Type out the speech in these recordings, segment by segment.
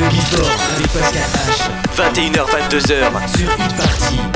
Le Before avec Pascal H. 21h, 22h. Sur une partie.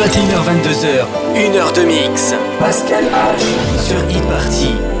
21h22h, 1 heure de mix. Pascal H sur e-party.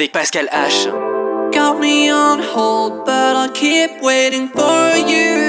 Avec Pascal H. Got me on hold, but I'll keep waiting for you.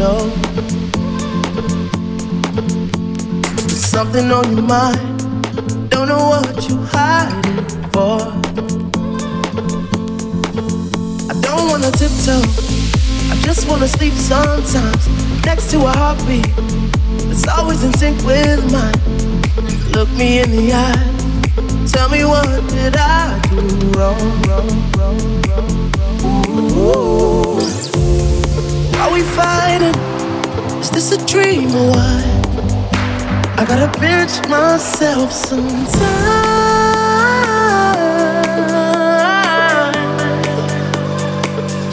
Know. There's something on your mind. Don't know what you're hiding for. I don't wanna tiptoe. I just wanna sleep sometimes next to a heartbeat that's always in sync with mine. Look me in the eye. Tell me what did I do wrong, wrong, wrong, we fighting? Is this a dream or what? I gotta pinch myself sometimes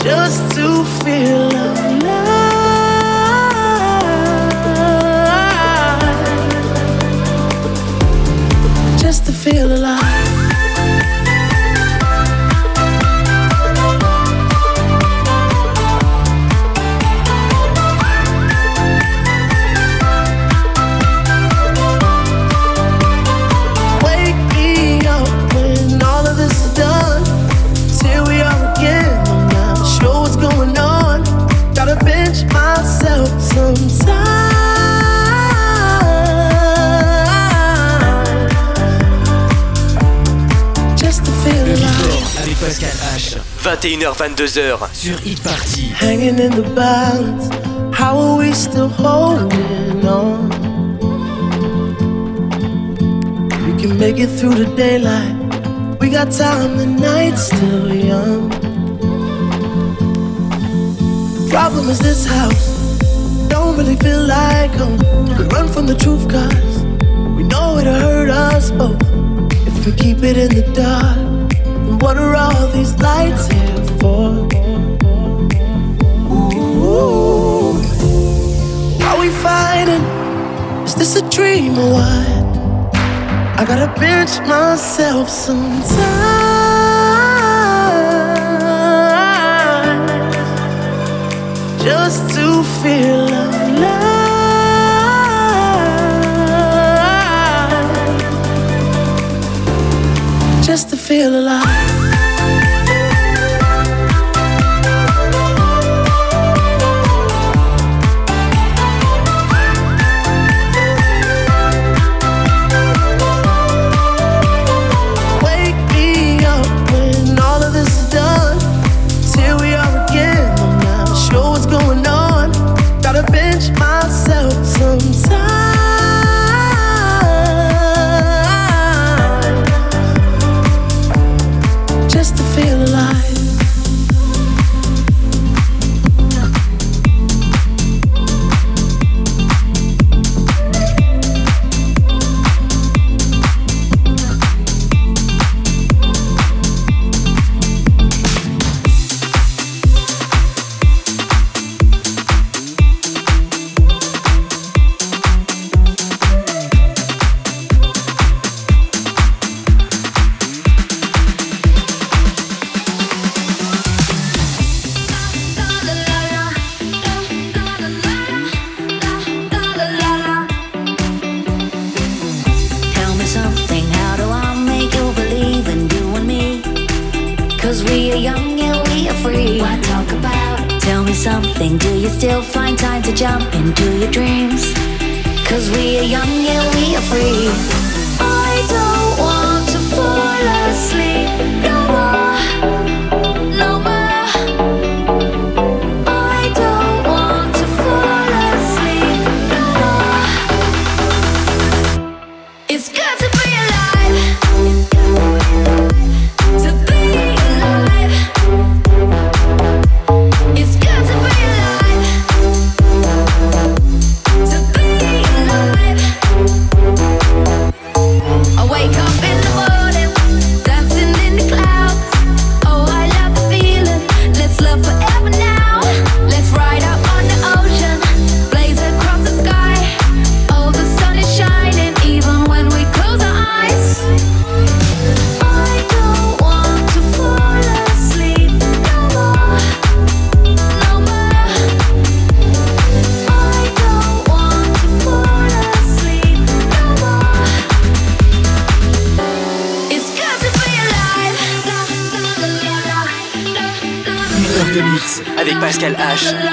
just to feel alive. Just to feel alive. 21h-22h sur e-party. Hanging in the balance, how are we still holding on? We can make it through the daylight, we got time, the night's still young. The problem is this house, don't really feel like home. We run from the truth cause we know it'll hurt us both if we keep it in the dark what are all these lights here for? Ooh. Are we fighting? Is this a dream or what? I gotta pinch myself sometimes just to feel alive. Just to feel alive. Cause we are young and we are free. Why talk about? Tell me something, do you still find time to jump into your dreams? Cause we are young and we are free. I don't want to fall asleep no more, Pascal H.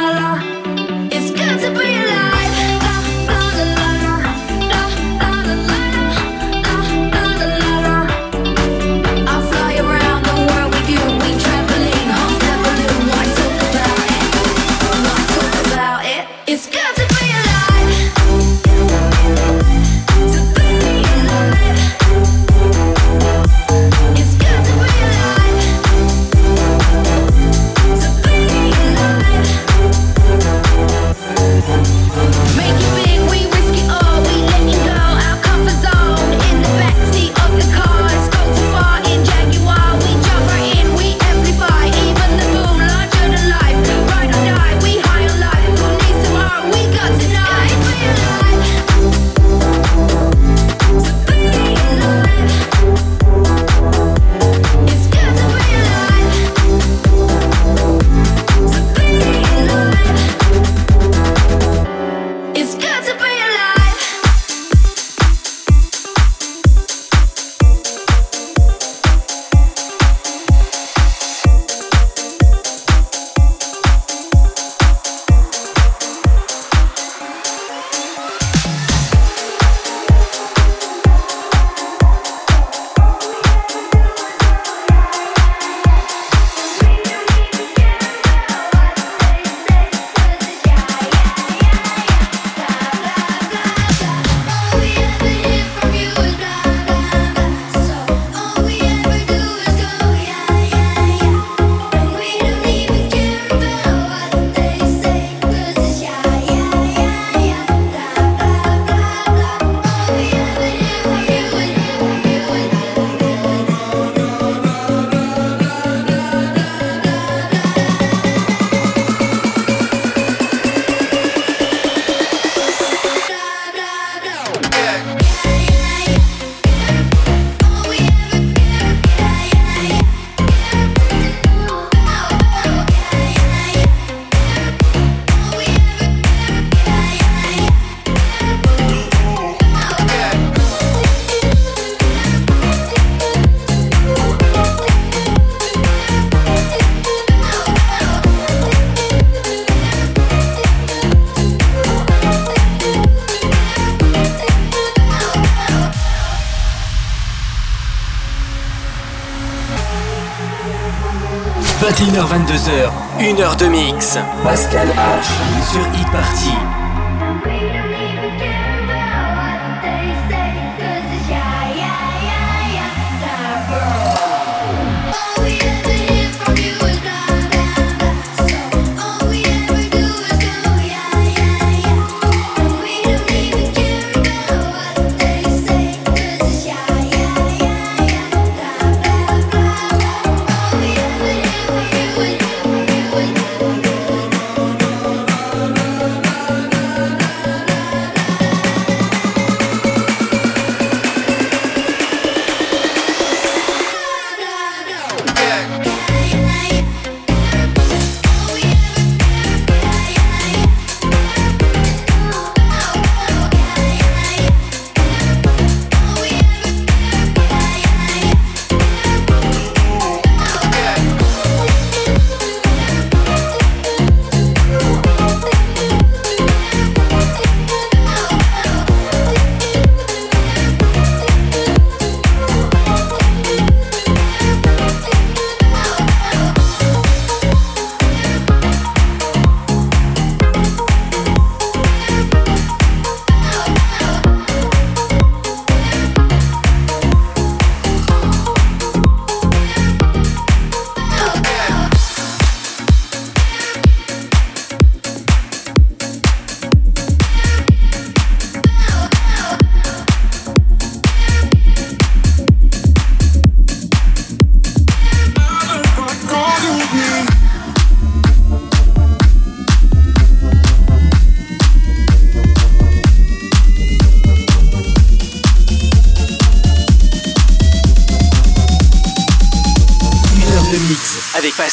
1h22h, 1h de mix. Pascal H. sur e-party.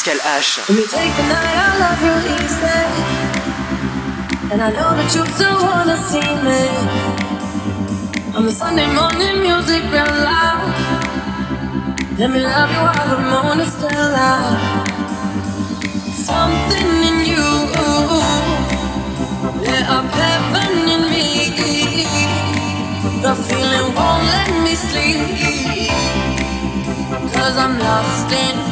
Pascal H. Let me take the night, I love you it. And I know that you still wanna see me. On the Sunday morning music real loud. Let me love you while the moon is still out. Something in you lit up heaven in me. The feeling won't let me sleep. Cause I'm lost in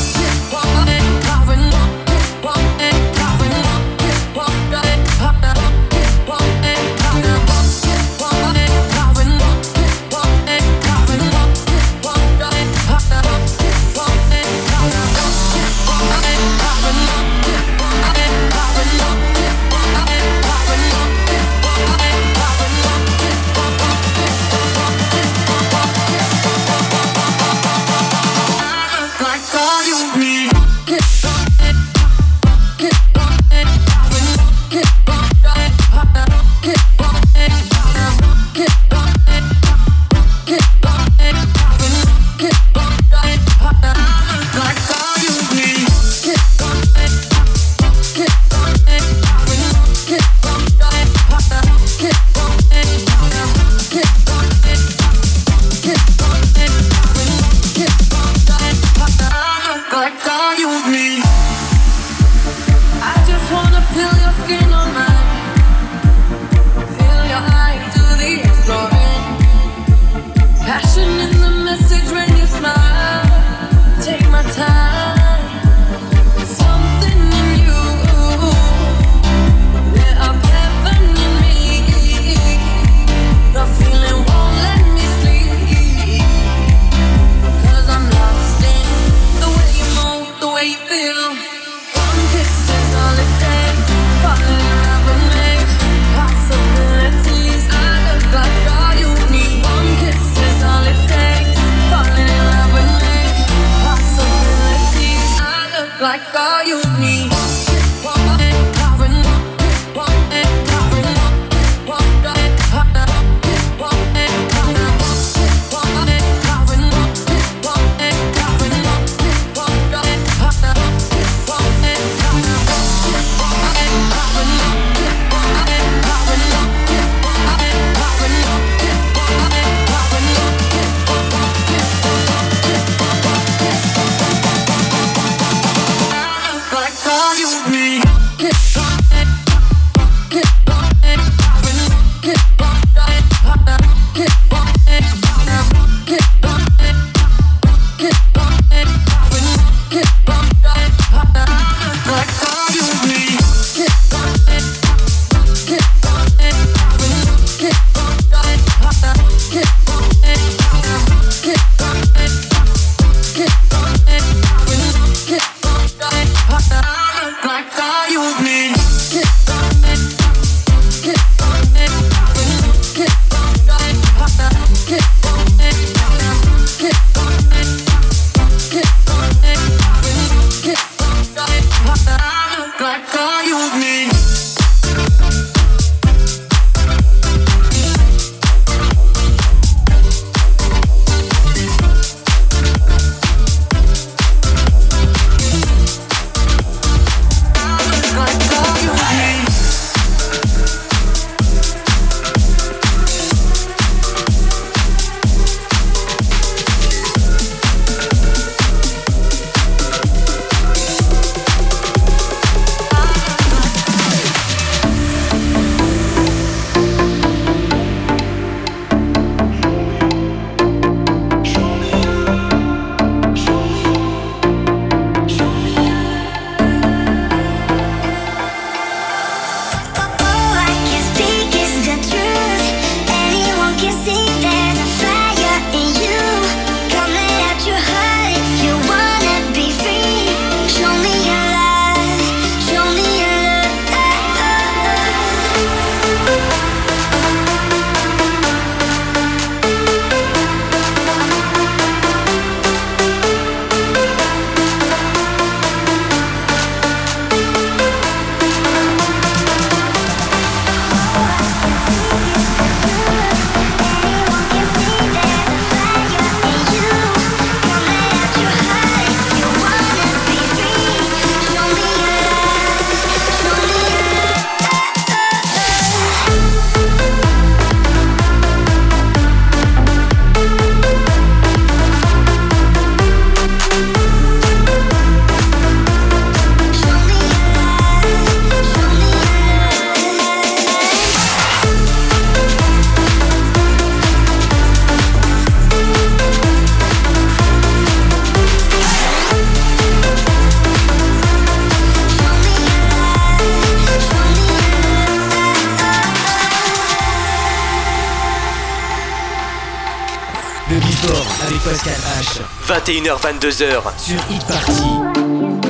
21h-22h sur e-party.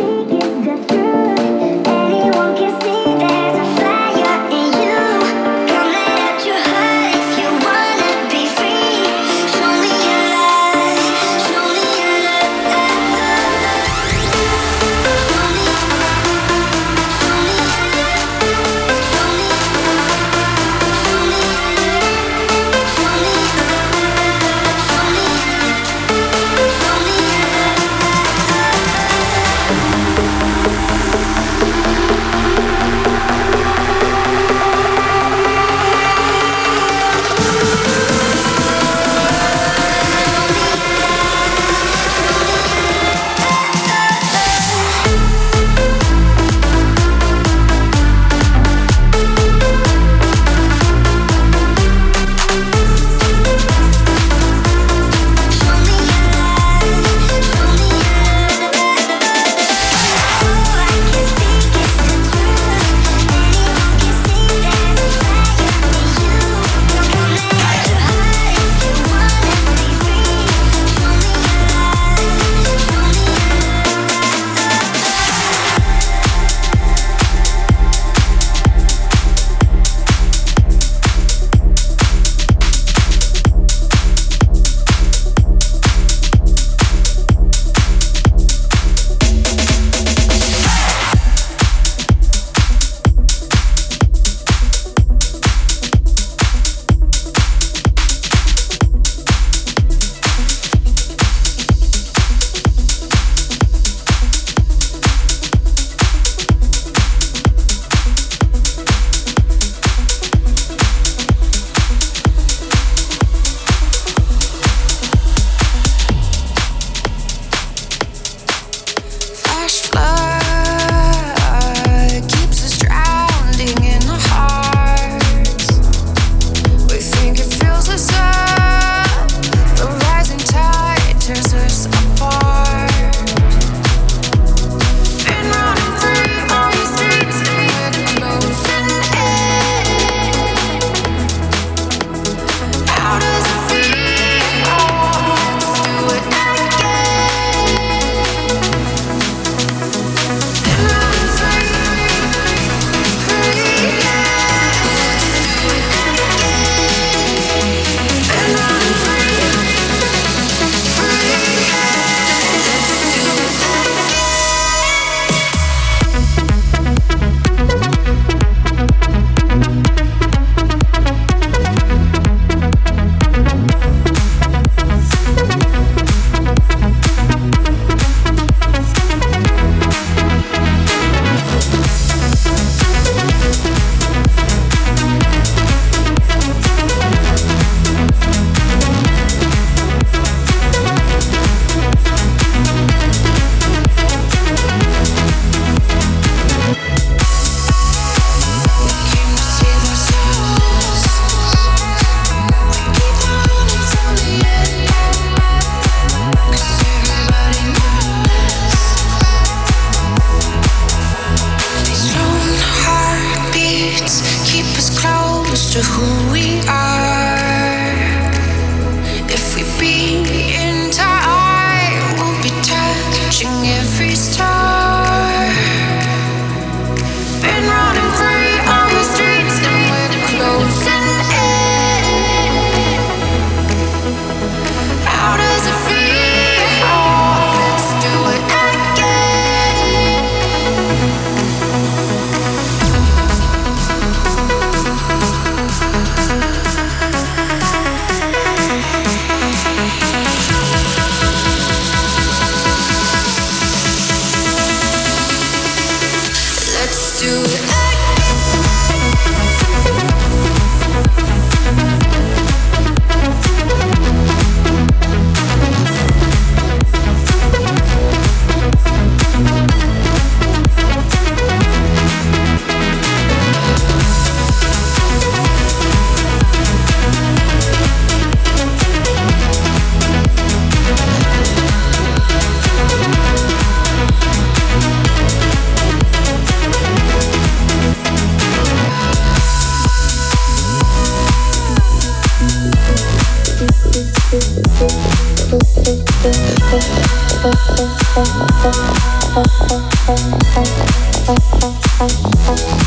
Thank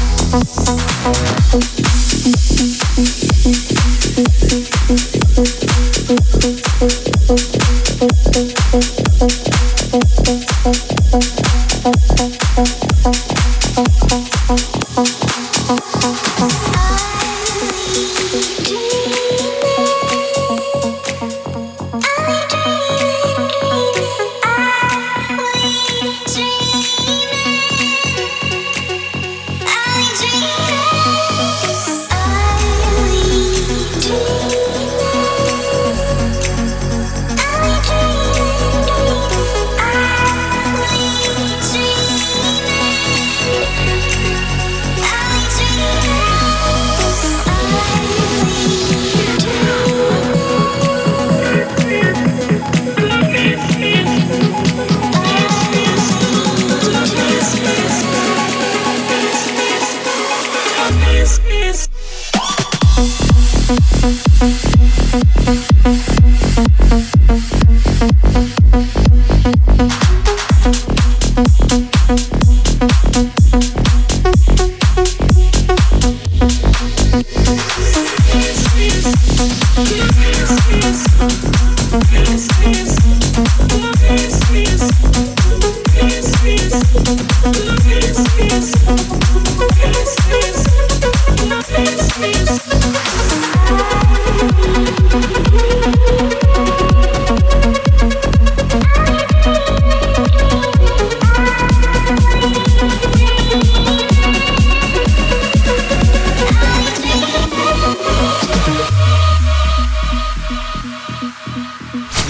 you.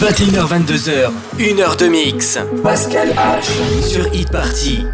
21h22h, 1h de mix. Pascal H sur Hit Party.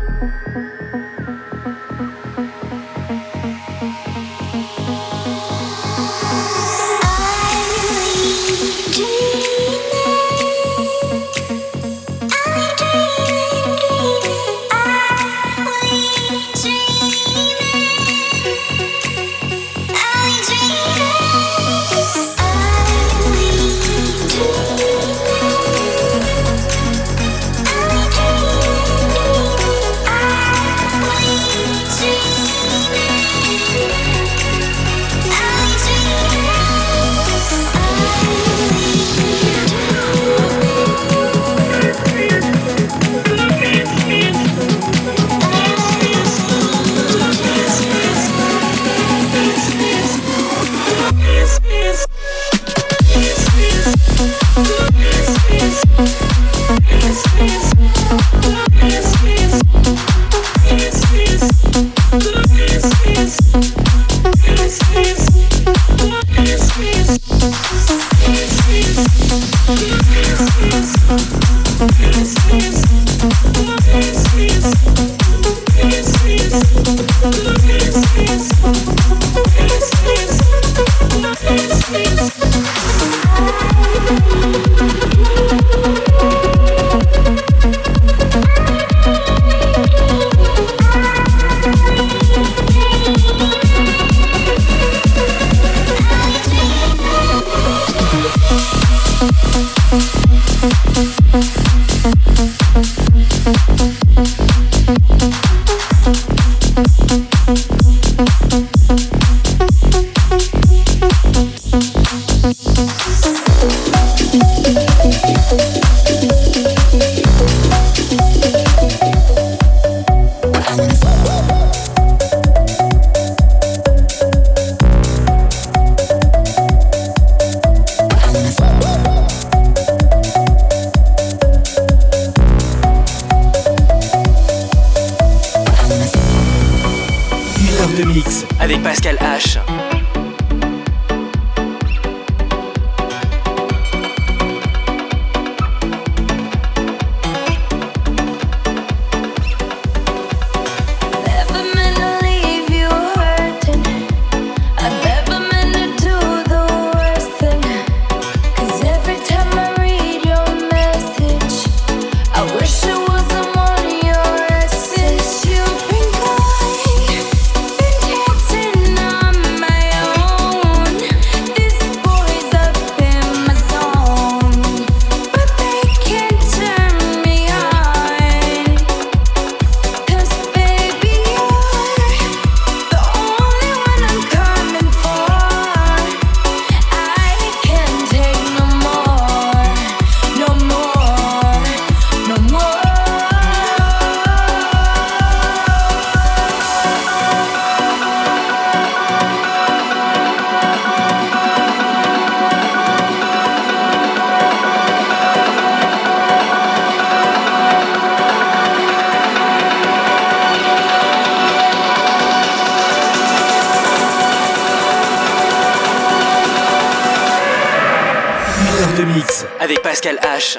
heures de mix avec Pascal H.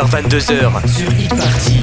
h sur Hit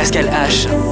Pascal H.